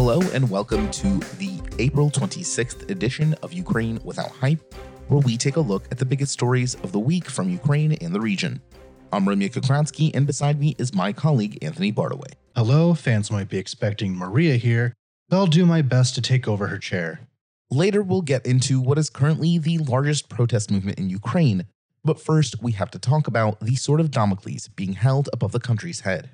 Hello and welcome to the April 26th edition of Ukraine Without Hype, where we take a look at the biggest stories of the week from Ukraine and the region. I'm Romeo Kokriatski, and beside me is my colleague Anthony Bartaway. Hello, fans might be expecting Maria here, but I'll do my best to take over her chair. Later, we'll get into what is currently the largest protest movement in Ukraine, but first, we have to talk about the sword of Damocles being held above the country's head.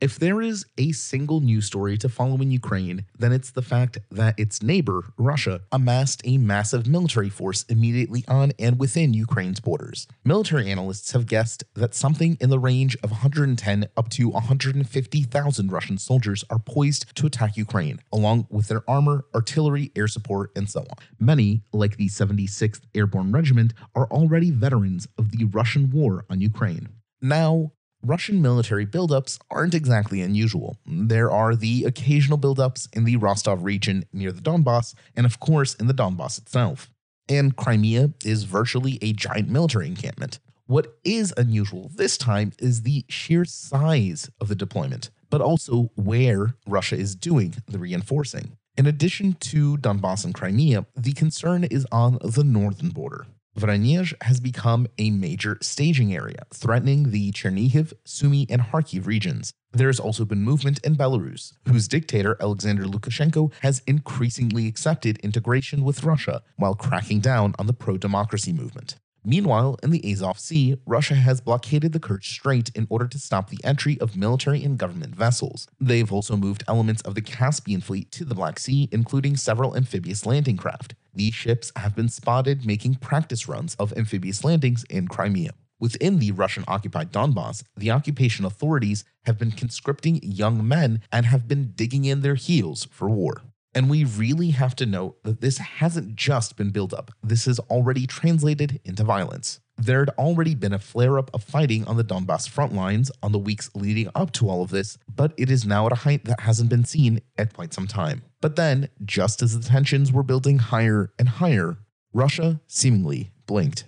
If there is a single news story to follow in Ukraine, then it's the fact that its neighbor, Russia, amassed a massive military force immediately on and within Ukraine's borders. Military analysts have guessed that something in the range of 110 up to 150,000 Russian soldiers are poised to attack Ukraine, along with their armor, artillery, air support, and so on. Many, like the 76th Airborne Regiment, are already veterans of the Russian war on Ukraine. Now, Russian military buildups aren't exactly unusual. There are the occasional buildups in the Rostov region near the Donbass, and of course in the Donbass itself. And Crimea is virtually a giant military encampment. What is unusual this time is the sheer size of the deployment, but also where Russia is doing the reinforcing. In addition to Donbass and Crimea, the concern is on the northern border. Voronezh has become a major staging area, threatening the Chernihiv, Sumy, and Kharkiv regions. There has also been movement in Belarus, whose dictator Alexander Lukashenko has increasingly accepted integration with Russia while cracking down on the pro democracy movement. Meanwhile, in the Azov Sea, Russia has blockaded the Kerch Strait in order to stop the entry of military and government vessels. They've also moved elements of the Caspian Fleet to the Black Sea, including several amphibious landing craft. These ships have been spotted making practice runs of amphibious landings in Crimea. Within the Russian occupied Donbass, the occupation authorities have been conscripting young men and have been digging in their heels for war. And we really have to note that this hasn't just been built up, this has already translated into violence. There had already been a flare up of fighting on the Donbass front lines on the weeks leading up to all of this, but it is now at a height that hasn't been seen at quite some time. But then, just as the tensions were building higher and higher, Russia seemingly blinked.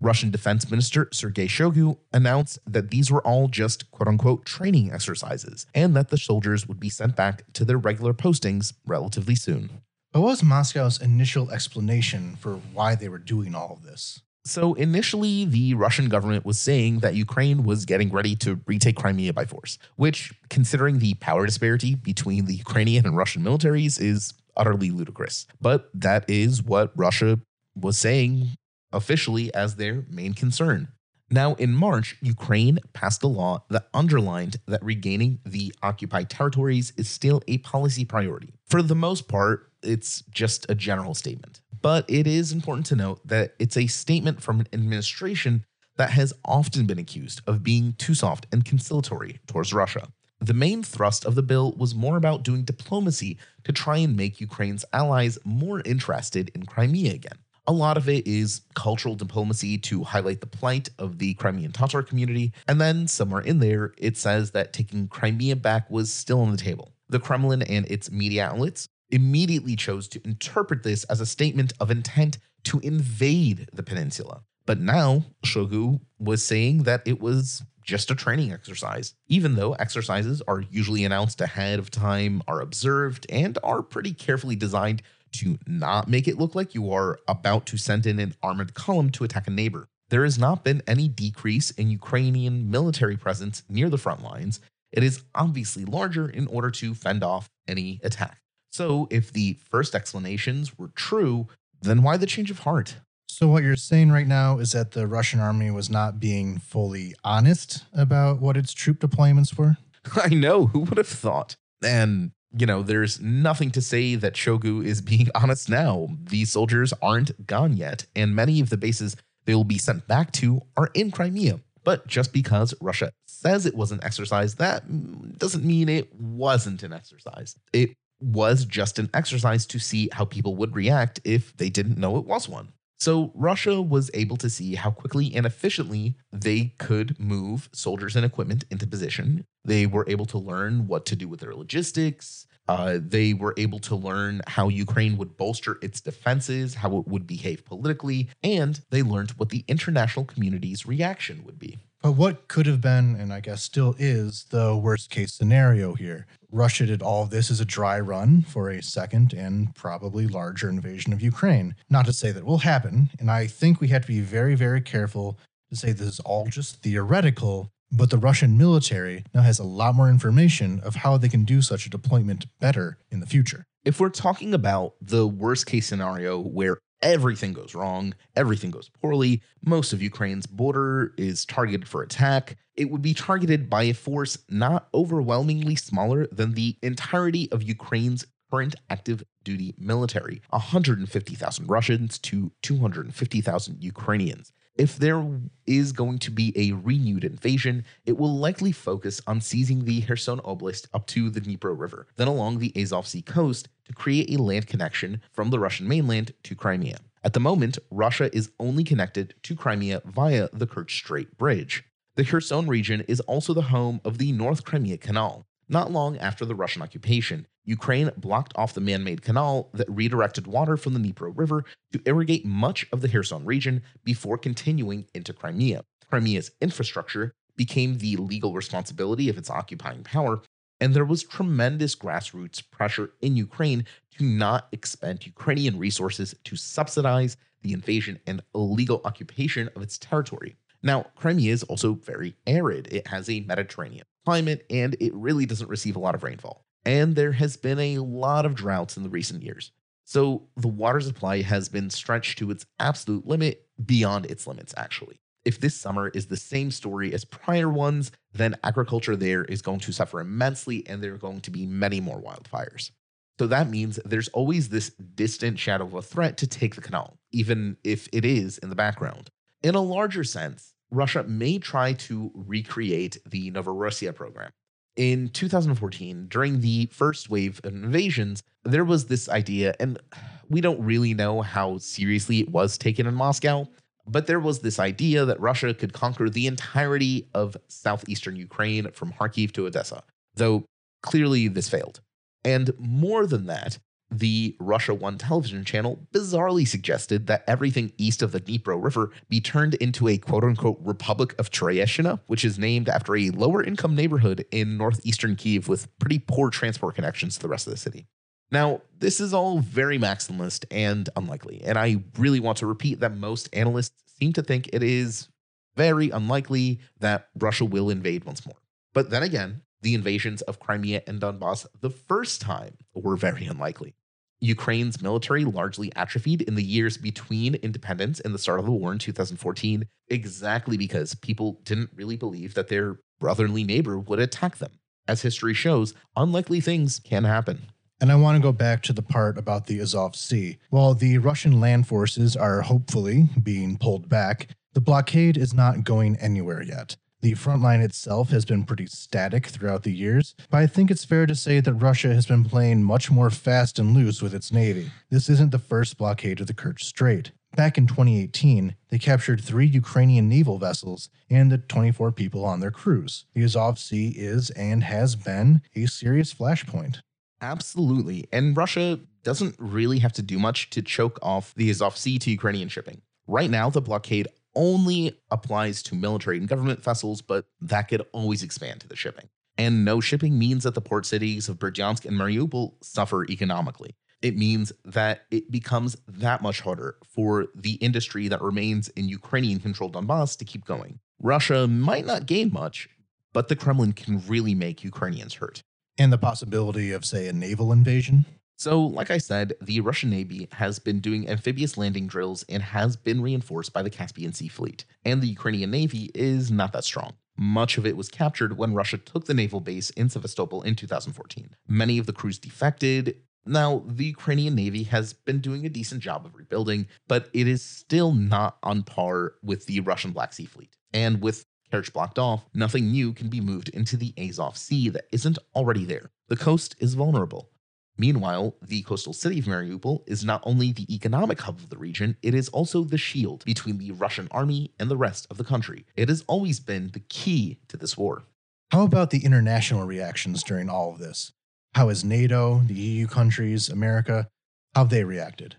Russian Defense Minister Sergei Shoigu announced that these were all just quote unquote training exercises and that the soldiers would be sent back to their regular postings relatively soon. What was Moscow's initial explanation for why they were doing all of this? So, initially, the Russian government was saying that Ukraine was getting ready to retake Crimea by force, which, considering the power disparity between the Ukrainian and Russian militaries, is utterly ludicrous. But that is what Russia was saying officially as their main concern. Now, in March, Ukraine passed a law that underlined that regaining the occupied territories is still a policy priority. For the most part, it's just a general statement. But it is important to note that it's a statement from an administration that has often been accused of being too soft and conciliatory towards Russia. The main thrust of the bill was more about doing diplomacy to try and make Ukraine's allies more interested in Crimea again. A lot of it is cultural diplomacy to highlight the plight of the Crimean Tatar community, and then somewhere in there, it says that taking Crimea back was still on the table. The Kremlin and its media outlets immediately chose to interpret this as a statement of intent to invade the peninsula. But now, Shoigu was saying that it was just a training exercise, even though exercises are usually announced ahead of time, are observed, and are pretty carefully designed to not make it look like you are about to send in an armored column to attack a neighbor. There has not been any decrease in Ukrainian military presence near the front lines. It is obviously larger in order to fend off any attack. So, if the first explanations were true, then why the change of heart? So, what you're saying right now is that the Russian army was not being fully honest about what its troop deployments were? I know, who would have thought? And you know, there's nothing to say that Shoigu is being honest now. These soldiers aren't gone yet, and many of the bases they will be sent back to are in Crimea. But just because Russia says it was an exercise, that doesn't mean it wasn't an exercise. It was just an exercise to see how people would react if they didn't know it was one. So Russia was able to see how quickly and efficiently they could move soldiers and equipment into position. They were able to learn what to do with their logistics. Uh, they were able to learn how Ukraine would bolster its defenses, how it would behave politically, and they learned what the international community's reaction would be. But what could have been, and I guess still is, the worst case scenario here? Russia did all of this as a dry run for a second and probably larger invasion of Ukraine. Not to say that will happen, and I think we have to be very, very careful to say this is all just theoretical, but the Russian military now has a lot more information of how they can do such a deployment better in the future. If we're talking about the worst case scenario where everything goes wrong, everything goes poorly, most of Ukraine's border is targeted for attack, it would be targeted by a force not overwhelmingly smaller than the entirety of Ukraine's current active duty military. 150,000 Russians to 250,000 Ukrainians. If there is going to be a renewed invasion, it will likely focus on seizing the Kherson Oblast up to the Dnipro River, then along the Azov Sea coast to create a land connection from the Russian mainland to Crimea. At the moment, Russia is only connected to Crimea via the Kerch Strait Bridge. The Kherson region is also the home of the North Crimea Canal. Not long after the Russian occupation, Ukraine blocked off the man made canal that redirected water from the Dnipro River to irrigate much of the Kherson region before continuing into Crimea. Crimea's infrastructure became the legal responsibility of its occupying power, and there was tremendous grassroots pressure in Ukraine to not expend Ukrainian resources to subsidize the invasion and illegal occupation of its territory. Now, Crimea is also very arid. It has a Mediterranean climate and it really doesn't receive a lot of rainfall. And there has been a lot of droughts in the recent years. So the water supply has been stretched to its absolute limit beyond its limits, actually. If this summer is the same story as prior ones, then agriculture there is going to suffer immensely and there are going to be many more wildfires. So that means there's always this distant shadow of a threat to take the canal, even if it is in the background. In a larger sense, Russia may try to recreate the Novorossiya program. In 2014, during the first wave of invasions, there was this idea, and we don't really know how seriously it was taken in Moscow, but there was this idea that Russia could conquer the entirety of southeastern Ukraine from Kharkiv to Odessa, though clearly this failed. And more than that, the Russia One television channel bizarrely suggested that everything east of the Dnipro River be turned into a quote unquote Republic of Troieshchyna, which is named after a lower income neighborhood in northeastern Kiev with pretty poor transport connections to the rest of the city. Now, this is all very maximalist and unlikely, and I really want to repeat that most analysts seem to think it is very unlikely that Russia will invade once more. But then again, the invasions of Crimea and Donbass the first time were very unlikely. Ukraine's military largely atrophied in the years between independence and the start of the war in 2014, exactly because people didn't really believe that their brotherly neighbor would attack them. As history shows, unlikely things can happen. And I want to go back to the part about the Azov Sea. While the Russian land forces are hopefully being pulled back, the blockade is not going anywhere yet. The front line itself has been pretty static throughout the years, but I think it's fair to say that Russia has been playing much more fast and loose with its navy. This isn't the first blockade of the Kerch Strait. Back in 2018, they captured three Ukrainian naval vessels and the 24 people on their crews. The Azov Sea is and has been a serious flashpoint. Absolutely. And Russia doesn't really have to do much to choke off the Azov Sea to Ukrainian shipping. Right now, the blockade only applies to military and government vessels, but that could always expand to the shipping. And no shipping means that the port cities of Berdyansk and Mariupol suffer economically. It means that it becomes that much harder for the industry that remains in Ukrainian controlled Donbass to keep going. Russia might not gain much, but the Kremlin can really make Ukrainians hurt. And the possibility of, say, a naval invasion? So, like I said, the Russian Navy has been doing amphibious landing drills and has been reinforced by the Caspian Sea Fleet. And the Ukrainian Navy is not that strong. Much of it was captured when Russia took the naval base in Sevastopol in 2014. Many of the crews defected. Now, the Ukrainian Navy has been doing a decent job of rebuilding, but it is still not on par with the Russian Black Sea Fleet. And with Kerch blocked off, nothing new can be moved into the Azov Sea that isn't already there. The coast is vulnerable. Meanwhile, the coastal city of Mariupol is not only the economic hub of the region, it is also the shield between the Russian army and the rest of the country. It has always been the key to this war. How about the international reactions during all of this? How has NATO, the EU countries, America, how have they reacted?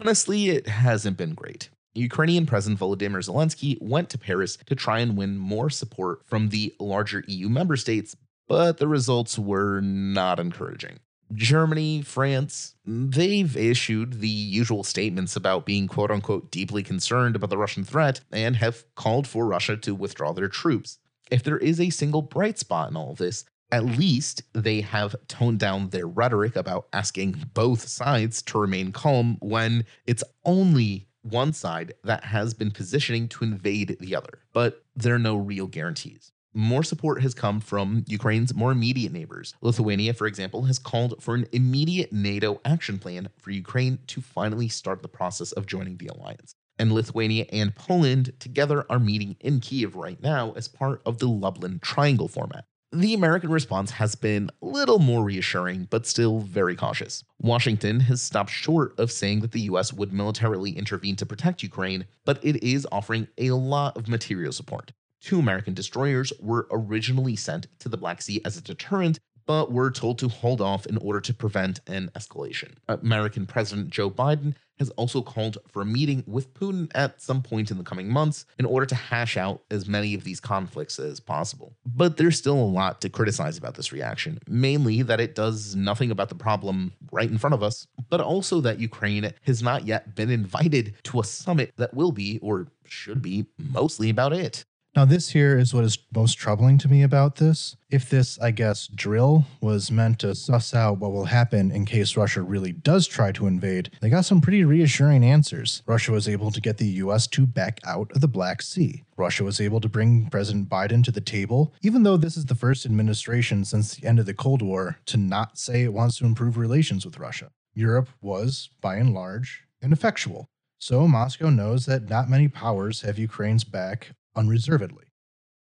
Honestly, it hasn't been great. Ukrainian President Volodymyr Zelensky went to Paris to try and win more support from the larger EU member states, but the results were not encouraging. Germany, France, they've issued the usual statements about being quote unquote deeply concerned about the Russian threat and have called for Russia to withdraw their troops. If there is a single bright spot in all this, at least they have toned down their rhetoric about asking both sides to remain calm when it's only one side that has been positioning to invade the other. But there are no real guarantees. More support has come from Ukraine's more immediate neighbors. Lithuania, for example, has called for an immediate NATO action plan for Ukraine to finally start the process of joining the alliance. And Lithuania and Poland together are meeting in Kiev right now as part of the Lublin Triangle format. The American response has been a little more reassuring, but still very cautious. Washington has stopped short of saying that the US would militarily intervene to protect Ukraine, but it is offering a lot of material support. Two American destroyers were originally sent to the Black Sea as a deterrent, but were told to hold off in order to prevent an escalation. American President Joe Biden has also called for a meeting with Putin at some point in the coming months in order to hash out as many of these conflicts as possible. But there's still a lot to criticize about this reaction, mainly that it does nothing about the problem right in front of us, but also that Ukraine has not yet been invited to a summit that will be, or should be, mostly about it. Now, this here is what is most troubling to me about this. If this, I guess, drill was meant to suss out what will happen in case Russia really does try to invade, they got some pretty reassuring answers. Russia was able to get the US to back out of the Black Sea. Russia was able to bring President Biden to the table, even though this is the first administration since the end of the Cold War to not say it wants to improve relations with Russia. Europe was, by and large, ineffectual. So Moscow knows that not many powers have Ukraine's back unreservedly.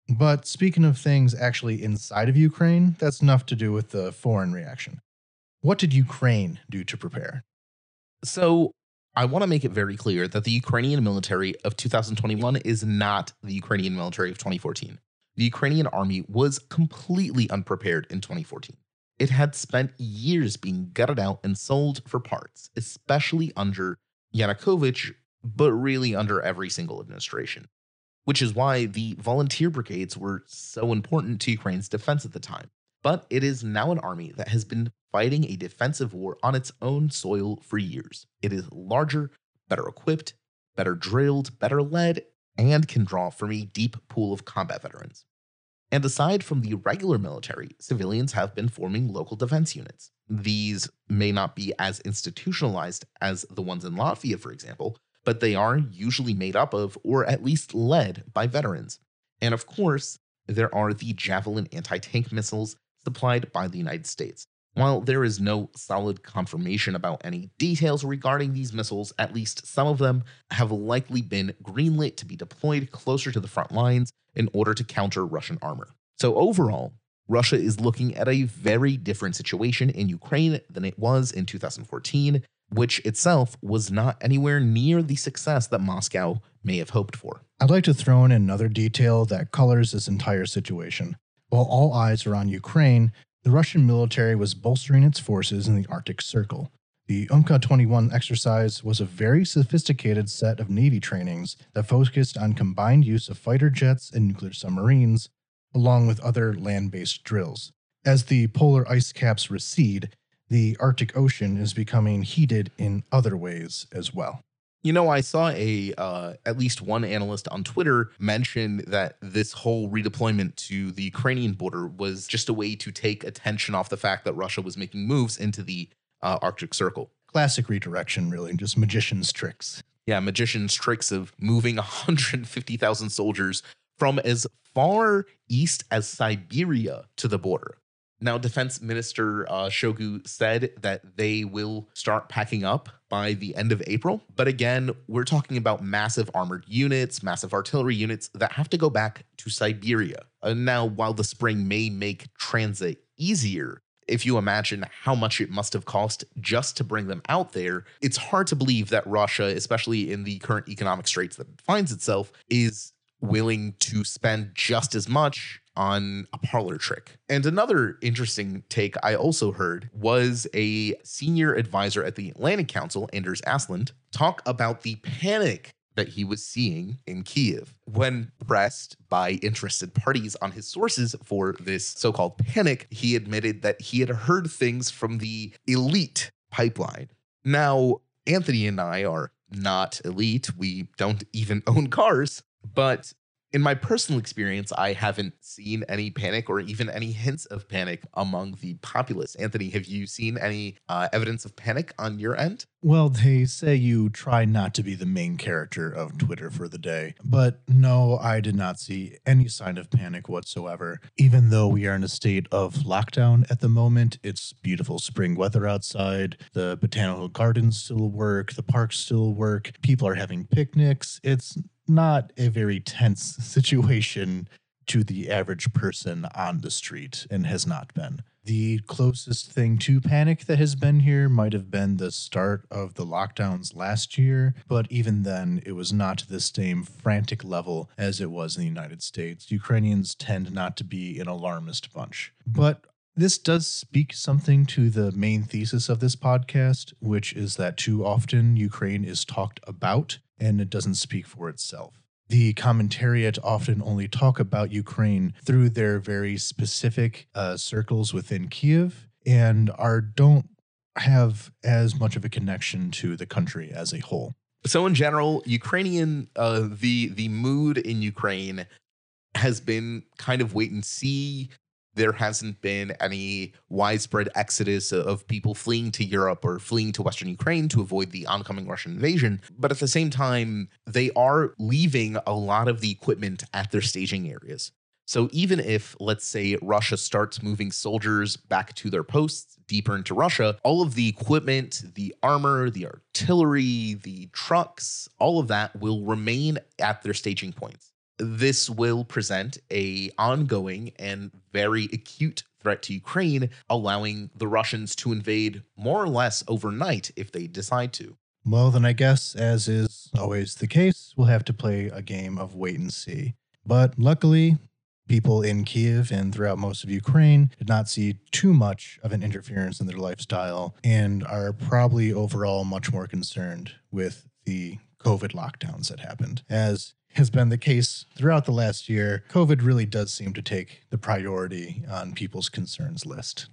But speaking of things actually inside of Ukraine, that's enough to do with the foreign reaction. What did Ukraine do to prepare? So, I want to make it very clear that the Ukrainian military of 2021 is not the Ukrainian military of 2014. The Ukrainian army was completely unprepared in 2014. It had spent years being gutted out and sold for parts, especially under Yanukovych, but really under every single administration which is why the volunteer brigades were so important to Ukraine's defense at the time. But it is now an army that has been fighting a defensive war on its own soil for years. It is larger, better equipped, better drilled, better led, and can draw from a deep pool of combat veterans. And aside from the regular military, civilians have been forming local defense units. These may not be as institutionalized as the ones in Latvia, for example, but they are usually made up of, or at least led by veterans. And of course, there are the Javelin anti tank missiles supplied by the United States. While there is no solid confirmation about any details regarding these missiles, at least some of them have likely been greenlit to be deployed closer to the front lines in order to counter Russian armor. So, overall, Russia is looking at a very different situation in Ukraine than it was in 2014, which itself was not anywhere near the success that Moscow may have hoped for. I'd like to throw in another detail that colors this entire situation. While all eyes are on Ukraine, the Russian military was bolstering its forces in the Arctic Circle. The UMKA 21 exercise was a very sophisticated set of Navy trainings that focused on combined use of fighter jets and nuclear submarines, along with other land based drills. As the polar ice caps recede, the Arctic Ocean is becoming heated in other ways as well. You know, I saw a uh, at least one analyst on Twitter mention that this whole redeployment to the Ukrainian border was just a way to take attention off the fact that Russia was making moves into the uh, Arctic Circle. Classic redirection, really, just magician's tricks. Yeah, magician's tricks of moving 150,000 soldiers from as far east as Siberia to the border. Now, Defense Minister uh, Shoigu said that they will start packing up by the end of April. But again, we're talking about massive armored units, massive artillery units that have to go back to Siberia. Uh, now, while the spring may make transit easier, if you imagine how much it must have cost just to bring them out there, it's hard to believe that Russia, especially in the current economic straits that it finds itself, is willing to spend just as much on a parlor trick. And another interesting take I also heard was a senior advisor at the Atlantic Council, Anders Aslund, talk about the panic that he was seeing in Kiev. When pressed by interested parties on his sources for this so called panic, he admitted that he had heard things from the elite pipeline. Now, Anthony and I are not elite. We don't even own cars. But in my personal experience, I haven't seen any panic or even any hints of panic among the populace. Anthony, have you seen any uh, evidence of panic on your end? Well, they say you try not to be the main character of Twitter for the day. But no, I did not see any sign of panic whatsoever. Even though we are in a state of lockdown at the moment, it's beautiful spring weather outside. The botanical gardens still work, the parks still work, people are having picnics. It's not a very tense situation to the average person on the street and has not been. The closest thing to panic that has been here might have been the start of the lockdowns last year, but even then, it was not to the same frantic level as it was in the United States. Ukrainians tend not to be an alarmist bunch. But this does speak something to the main thesis of this podcast, which is that too often Ukraine is talked about and it doesn't speak for itself. The commentariat often only talk about Ukraine through their very specific uh, circles within Kiev and are don't have as much of a connection to the country as a whole. So in general, Ukrainian uh, the the mood in Ukraine has been kind of wait and see there hasn't been any widespread exodus of people fleeing to Europe or fleeing to Western Ukraine to avoid the oncoming Russian invasion. But at the same time, they are leaving a lot of the equipment at their staging areas. So even if, let's say, Russia starts moving soldiers back to their posts deeper into Russia, all of the equipment, the armor, the artillery, the trucks, all of that will remain at their staging points this will present a ongoing and very acute threat to Ukraine, allowing the Russians to invade more or less overnight if they decide to. Well, then I guess, as is always the case, we'll have to play a game of wait and see. But luckily, people in Kiev and throughout most of Ukraine did not see too much of an interference in their lifestyle and are probably overall much more concerned with the COVID lockdowns that happened. As has been the case throughout the last year, COVID really does seem to take the priority on people's concerns list.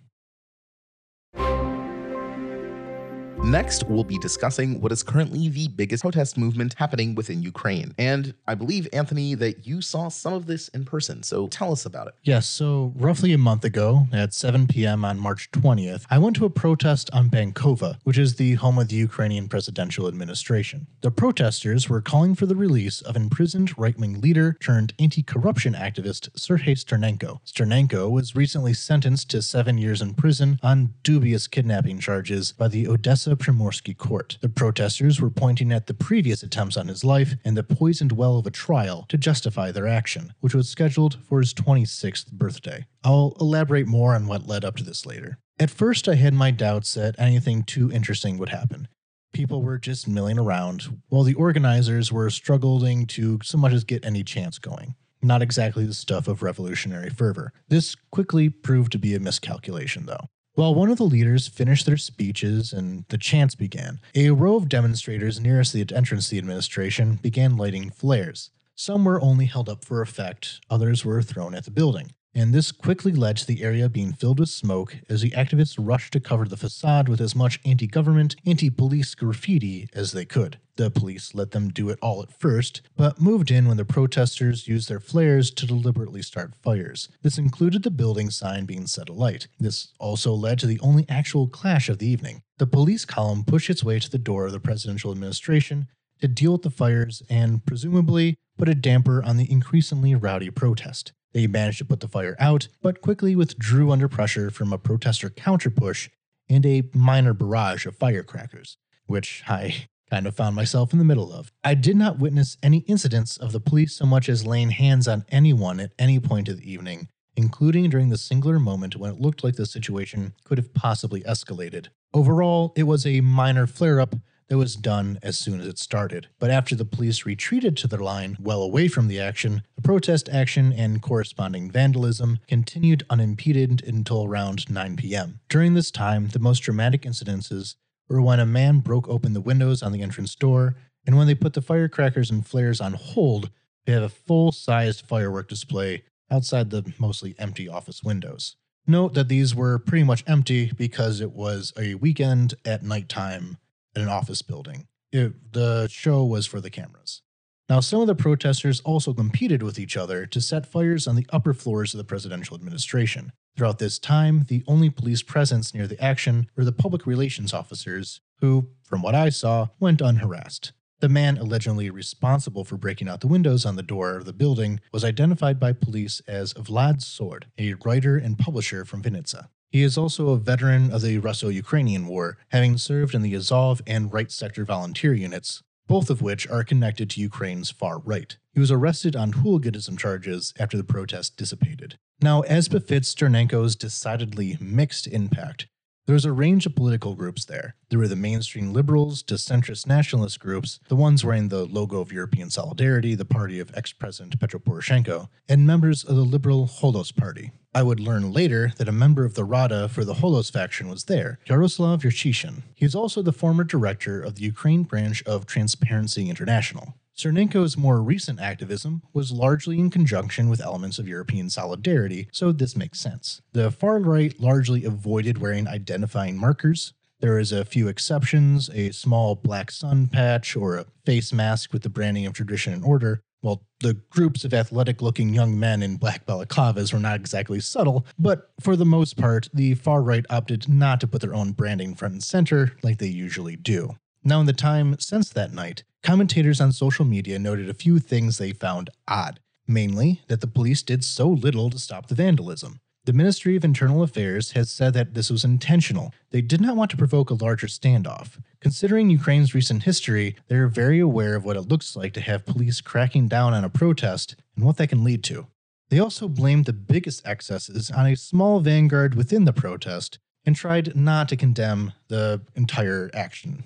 Next, we'll be discussing what is currently the biggest protest movement happening within Ukraine. And I believe, Anthony, that you saw some of this in person. So tell us about it. Yes. So, roughly a month ago, at 7 p.m. on March 20th, I went to a protest on Bankova, which is the home of the Ukrainian presidential administration. The protesters were calling for the release of imprisoned right wing leader turned anti corruption activist Sergei Sternenko. Sternenko was recently sentenced to seven years in prison on dubious kidnapping charges by the Odessa Primorsky court. The protesters were pointing at the previous attempts on his life and the poisoned well of a trial to justify their action, which was scheduled for his 26th birthday. I'll elaborate more on what led up to this later. At first, I had my doubts that anything too interesting would happen. People were just milling around, while the organizers were struggling to so much as get any chance going. Not exactly the stuff of revolutionary fervor. This quickly proved to be a miscalculation, though. While one of the leaders finished their speeches and the chants began, a row of demonstrators nearest the entrance to the administration began lighting flares. Some were only held up for effect, others were thrown at the building and this quickly led to the area being filled with smoke as the activists rushed to cover the facade with as much anti government, anti police graffiti as they could. The police let them do it all at first, but moved in when the protesters used their flares to deliberately start fires. This included the building sign being set alight. This also led to the only actual clash of the evening. The police column pushed its way to the door of the presidential administration to deal with the fires and, presumably, put a damper on the increasingly rowdy protest. They managed to put the fire out, but quickly withdrew under pressure from a protester counterpush and a minor barrage of firecrackers, which I kind of found myself in the middle of. I did not witness any incidents of the police so much as laying hands on anyone at any point of the evening, including during the singular moment when it looked like the situation could have possibly escalated. Overall, it was a minor flare up that was done as soon as it started. But after the police retreated to their line well away from the action, the protest action and corresponding vandalism continued unimpeded until around 9 p.m. During this time, the most dramatic incidences were when a man broke open the windows on the entrance door And when they put the firecrackers and flares on hold, they have a full sized firework display outside the mostly empty office windows. Note that these were pretty much empty because it was a weekend at nighttime at an office building. It, the show was for the cameras. Now, some of the protesters also competed with each other to set fires on the upper floors of the presidential administration. Throughout this time, the only police presence near the action were the public relations officers, who, from what I saw, went unharassed. The man allegedly responsible for breaking out the windows on the door of the building was identified by police as Vlad Sword, a writer and publisher from Vinnytsia. He is also a veteran of the Russo Ukrainian War, having served in the Azov and Right Sector volunteer units, both of which are connected to Ukraine's far right. He was arrested on hooliganism charges after the protest dissipated. Now, as befits Sternenko's decidedly mixed impact, there was a range of political groups there. There were the mainstream liberals to centrist nationalist groups, the ones wearing the logo of European Solidarity, the party of ex President Petro Poroshenko, and members of the liberal Holos party. I would learn later that a member of the Rada for the Holos faction was there, Yaroslav Yurchyshin. He is also the former director of the Ukraine branch of Transparency International. Sternenko's more recent activism was largely in conjunction with elements of European solidarity, so this makes sense. The far right largely avoided wearing identifying markers. There is a few exceptions, a small black sun patch or a face mask with the branding of tradition and order. Well, the groups of athletic looking young men in black balaclavas were not exactly subtle, but for the most part, the far right opted not to put their own branding front and center like they usually do. Now, in the time since that night, commentators on social media noted a few things they found odd, mainly that the police did so little to stop the vandalism. The Ministry of Internal Affairs has said that this was intentional. They did not want to provoke a larger standoff. Considering Ukraine's recent history, they are very aware of what it looks like to have police cracking down on a protest and what that can lead to. They also blamed the biggest excesses on a small vanguard within the protest and tried not to condemn the entire action.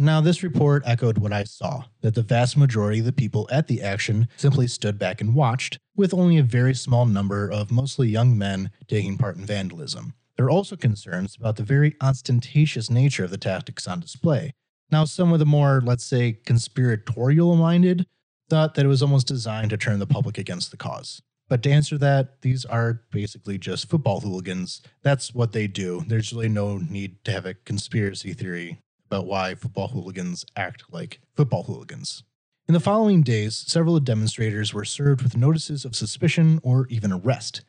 Now, this report echoed what I saw that the vast majority of the people at the action simply stood back and watched, with only a very small number of mostly young men taking part in vandalism. There are also concerns about the very ostentatious nature of the tactics on display. Now, some of the more, let's say, conspiratorial minded thought that it was almost designed to turn the public against the cause. But to answer that, these are basically just football hooligans. That's what they do. There's really no need to have a conspiracy theory about why football hooligans act like football hooligans. In the following days, several demonstrators were served with notices of suspicion or even arrest.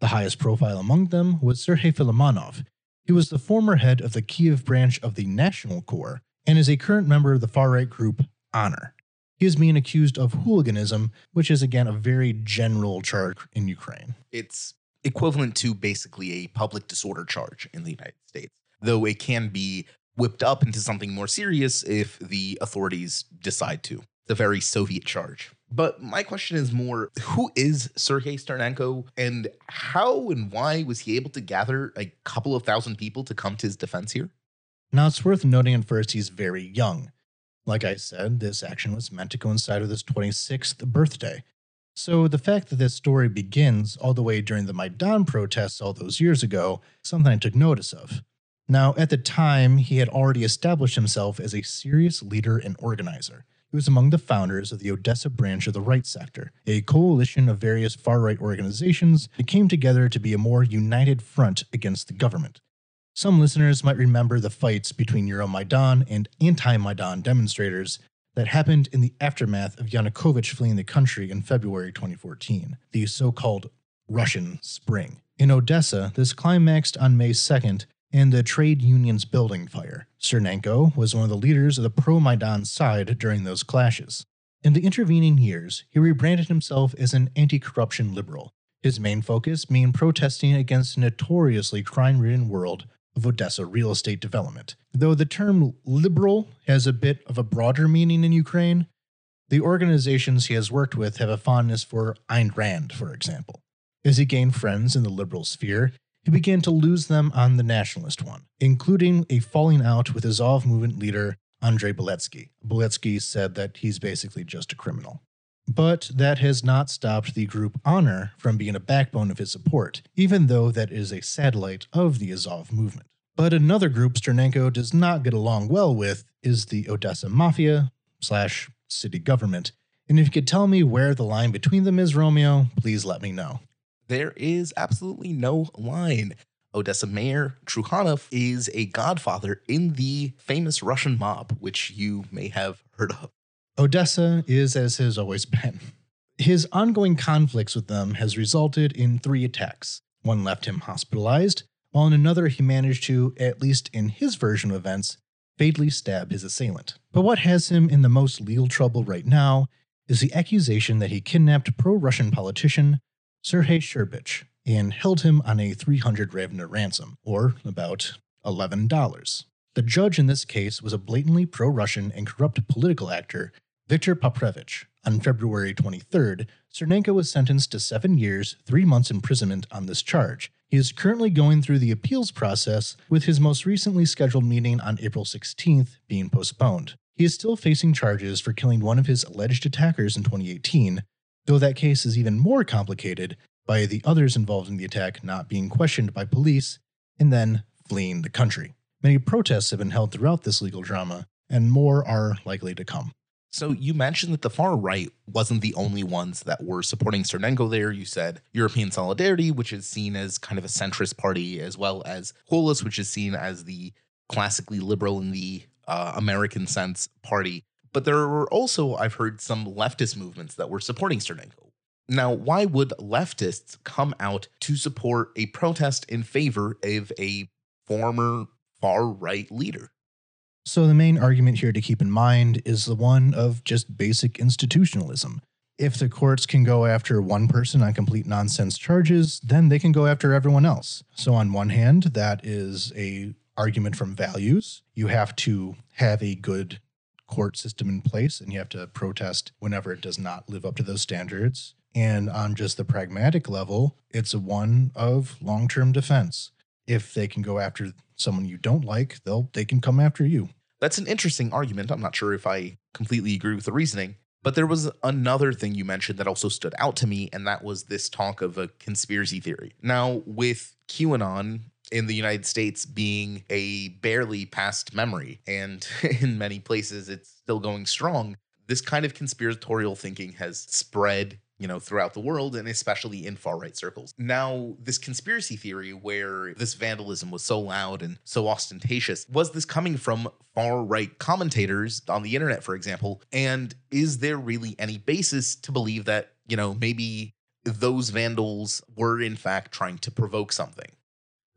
The highest profile among them was Sergei Filimonov. He was the former head of the Kiev branch of the National Corps and is a current member of the far right group Honor. He is being accused of hooliganism, which is again a very general charge in Ukraine. It's equivalent to basically a public disorder charge in the United States, though it can be whipped up into something more serious if the authorities decide to. The very Soviet charge. But my question is more who is Sergei Sternenko and how and why was he able to gather a couple of thousand people to come to his defense here? Now, it's worth noting at first he's very young. Like I said, this action was meant to coincide with his 26th birthday. So the fact that this story begins all the way during the Maidan protests all those years ago, something I took notice of. Now, at the time, he had already established himself as a serious leader and organizer. He was among the founders of the Odessa branch of the Right Sector, a coalition of various far right organizations that came together to be a more united front against the government. Some listeners might remember the fights between Euromaidan and anti Maidan demonstrators that happened in the aftermath of Yanukovych fleeing the country in February 2014, the so called Russian Spring. In Odessa, this climaxed on May 2nd in the trade union's building fire. Sternenko was one of the leaders of the pro Maidan side during those clashes. In the intervening years, he rebranded himself as an anti corruption liberal, his main focus being protesting against the notoriously crime ridden world of Odessa real estate development. Though the term liberal has a bit of a broader meaning in Ukraine, the organizations he has worked with have a fondness for Ayn Rand, for example. As he gained friends in the liberal sphere, he began to lose them on the nationalist one, including a falling out with Azov movement leader Andrei Beletsky. Beletsky said that he's basically just a criminal. But that has not stopped the group Honor from being a backbone of his support, even though that is a satellite of the Azov movement. But another group Sternenko does not get along well with is the Odessa Mafia, slash city government. And if you could tell me where the line between them is, Romeo, please let me know. There is absolutely no line. Odessa Mayor Trukhanov is a godfather in the famous Russian mob, which you may have heard of. Odessa is as has always been. His ongoing conflicts with them has resulted in three attacks. One left him hospitalized, while in another he managed to, at least in his version of events, fatally stab his assailant. But what has him in the most legal trouble right now is the accusation that he kidnapped pro Russian politician Sergei Sherbich and held him on a 300 hryvnia ransom, or about $11. The judge in this case was a blatantly pro Russian and corrupt political actor, Viktor Poprevich. On February 23rd, Sternenko was sentenced to seven years, three months imprisonment on this charge. He is currently going through the appeals process, with his most recently scheduled meeting on April 16th being postponed. He is still facing charges for killing one of his alleged attackers in 2018, though that case is even more complicated by the others involved in the attack not being questioned by police and then fleeing the country. Many protests have been held throughout this legal drama, and more are likely to come. So you mentioned that the far right wasn't the only ones that were supporting Sternenko there. You said European Solidarity, which is seen as kind of a centrist party, as well as Golos, which is seen as the classically liberal in the uh, American sense party. But there were also, I've heard, some leftist movements that were supporting Sternenko. Now, why would leftists come out to support a protest in favor of a former far right leader? So, the main argument here to keep in mind is the one of just basic institutionalism. If the courts can go after one person on complete nonsense charges, then they can go after everyone else. So, on one hand, that is a argument from values. You have to have a good court system in place and you have to protest whenever it does not live up to those standards. And on just the pragmatic level, it's one of long-term defense. If they can go after someone you don't like, they'll they can come after you. That's an interesting argument. I'm not sure if I completely agree with the reasoning, but there was another thing you mentioned that also stood out to me, and that was this talk of a conspiracy theory. Now, with QAnon in the United States being a barely past memory, and in many places it's still going strong, this kind of conspiratorial thinking has spread you know, throughout the world and especially in far right circles. Now, this conspiracy theory where this vandalism was so loud and so ostentatious, was this coming from far right commentators on the internet, for example? And is there really any basis to believe that, you know, maybe those vandals were in fact trying to provoke something?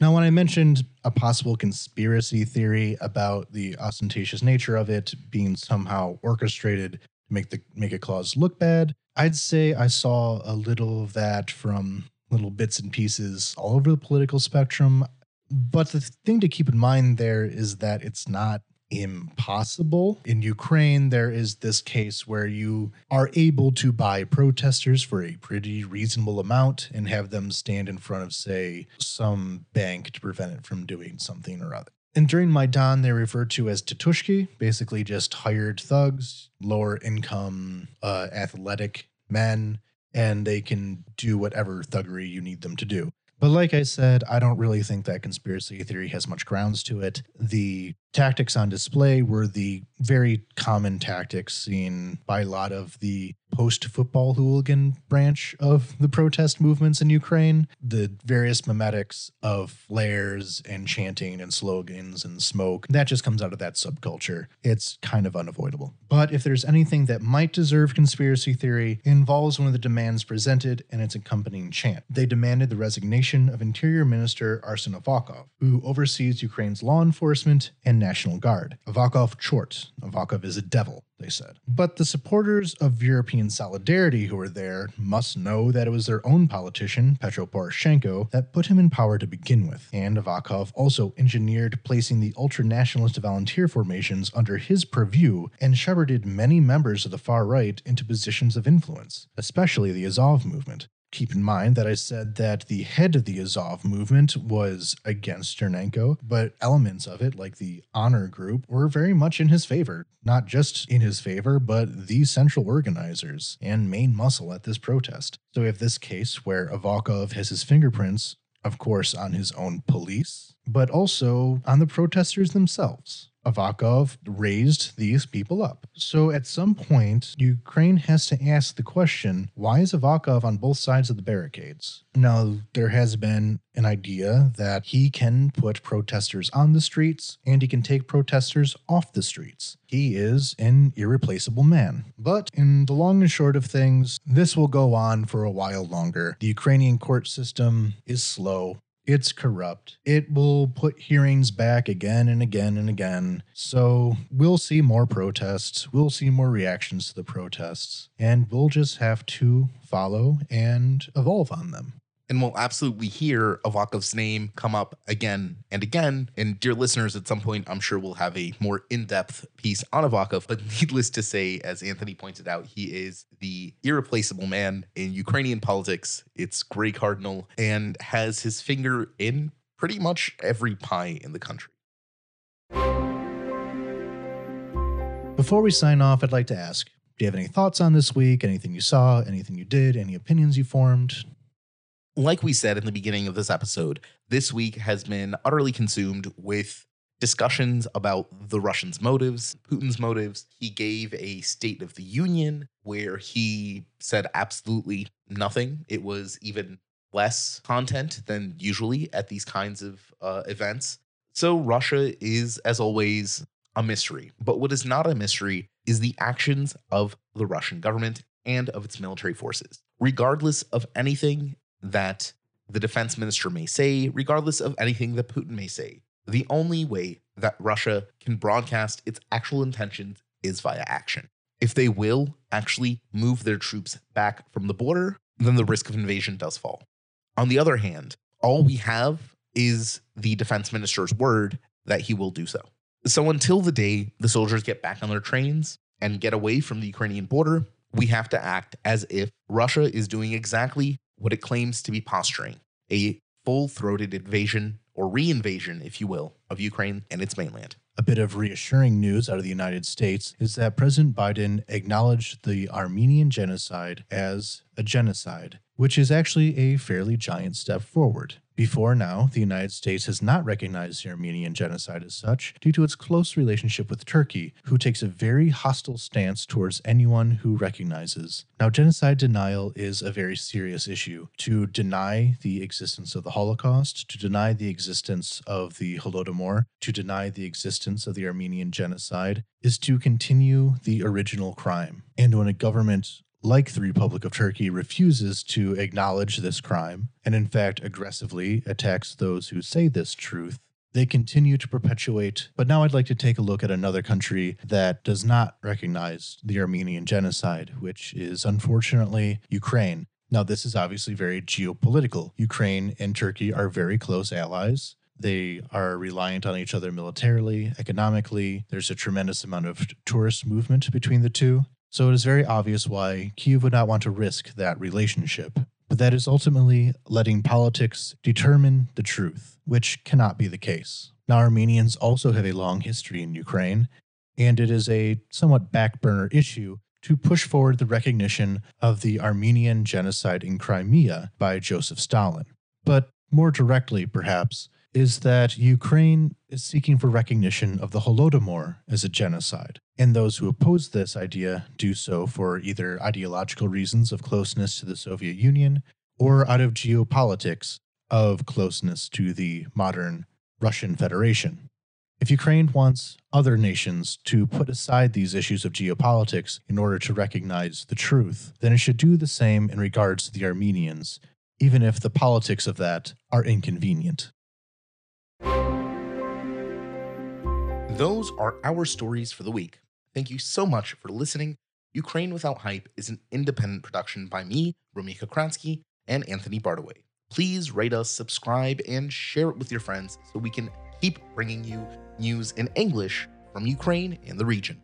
Now, when I mentioned a possible conspiracy theory about the ostentatious nature of it being somehow orchestrated to make the make a clause look bad, I'd say I saw a little of that from little bits and pieces all over the political spectrum. But the thing to keep in mind there is that it's not impossible. In Ukraine, there is this case where you are able to buy protesters for a pretty reasonable amount and have them stand in front of, say, some bank to prevent it from doing something or other. And during Maidan, they referred to as Titushki, basically just hired thugs, lower income, uh, athletic men, and they can do whatever thuggery you need them to do. But like I said, I don't really think that conspiracy theory has much grounds to it. The tactics on display were the very common tactics seen by a lot of the post football hooligan branch of the protest movements in Ukraine. The various memetics of flares and chanting and slogans and smoke, that just comes out of that subculture. It's kind of unavoidable. But if there's anything that might deserve conspiracy theory, involves one of the demands presented and its accompanying chant. They demanded the resignation of Interior Minister Arsen Avakov, who oversees Ukraine's law enforcement and National Guard. Avakov chort. Avakov is a devil they said. But the supporters of European solidarity who were there must know that it was their own politician, Petro Poroshenko, that put him in power to begin with. And Avakov also engineered placing the ultra nationalist volunteer formations under his purview and shepherded many members of the far right into positions of influence, especially the Azov movement. Keep in mind that I said that the head of the Azov movement was against Sternenko, but elements of it, like the honor group, were very much in his favor. Not just in his favor, but the central organizers and main muscle at this protest. So we have this case where Avakov has his fingerprints, of course, on his own police, but also on the protesters themselves. Avakov raised these people up. So at some point, Ukraine has to ask the question why is Avakov on both sides of the barricades? Now, there has been an idea that he can put protesters on the streets and he can take protesters off the streets. He is an irreplaceable man. But in the long and short of things, this will go on for a while longer. The Ukrainian court system is slow. It's corrupt. It will put hearings back again and again and again. So we'll see more protests. We'll see more reactions to the protests. And we'll just have to follow and evolve on them and we'll absolutely hear Avakov's name come up again and again. And dear listeners, at some point, I'm sure we'll have a more in depth piece on Avakov. But needless to say, as Anthony pointed out, he is the irreplaceable man in Ukrainian politics. It's Grey Cardinal and has his finger in pretty much every pie in the country. Before we sign off, I'd like to ask do you have any thoughts on this week? Anything you saw? Anything you did? Any opinions you formed? Like we said in the beginning of this episode, this week has been utterly consumed with discussions about the Russians' motives, Putin's motives. He gave a State of the Union where he said absolutely nothing. It was even less content than usually at these kinds of uh, events. So Russia is, as always, a mystery. But what is not a mystery is the actions of the Russian government and of its military forces. Regardless of anything that the defense minister may say, regardless of anything that Putin may say. The only way that Russia can broadcast its actual intentions is via action. If they will actually move their troops back from the border, then the risk of invasion does fall. On the other hand, all we have is the defense minister's word that he will do so. So until the day the soldiers get back on their trains and get away from the Ukrainian border, we have to act as if Russia is doing exactly what it claims to be posturing a full throated invasion or reinvasion, if you will, of Ukraine and its mainland. A bit of reassuring news out of the United States is that President Biden acknowledged the Armenian genocide as a genocide, which is actually a fairly giant step forward. Before now, the United States has not recognized the Armenian genocide as such due to its close relationship with Turkey, who takes a very hostile stance towards anyone who recognizes. Now, genocide denial is a very serious issue. To deny the existence of the Holocaust, to deny the existence of the Holodomor, to deny the existence of the Armenian genocide, is to continue the original crime. And when a government like the Republic of Turkey, refuses to acknowledge this crime and, in fact, aggressively attacks those who say this truth, they continue to perpetuate. But now I'd like to take a look at another country that does not recognize the Armenian genocide, which is unfortunately Ukraine. Now, this is obviously very geopolitical. Ukraine and Turkey are very close allies. They are reliant on each other militarily, economically. There's a tremendous amount of tourist movement between the two. So it is very obvious why Kiev would not want to risk that relationship. But that is ultimately letting politics determine the truth, which cannot be the case. Now, Armenians also have a long history in Ukraine, and it is a somewhat backburner issue to push forward the recognition of the Armenian genocide in Crimea by Joseph Stalin. But more directly, perhaps, is that Ukraine is seeking for recognition of the Holodomor as a genocide. And those who oppose this idea do so for either ideological reasons of closeness to the Soviet Union or out of geopolitics of closeness to the modern Russian Federation. If Ukraine wants other nations to put aside these issues of geopolitics in order to recognize the truth, then it should do the same in regards to the Armenians, even if the politics of that are inconvenient. Those are our stories for the week. Thank you so much for listening. Ukraine Without Hype is an independent production by me, Romeo Kokriatski, and Anthony Bartaway. Please rate us, subscribe, and share it with your friends so we can keep bringing you news in English from Ukraine and the region.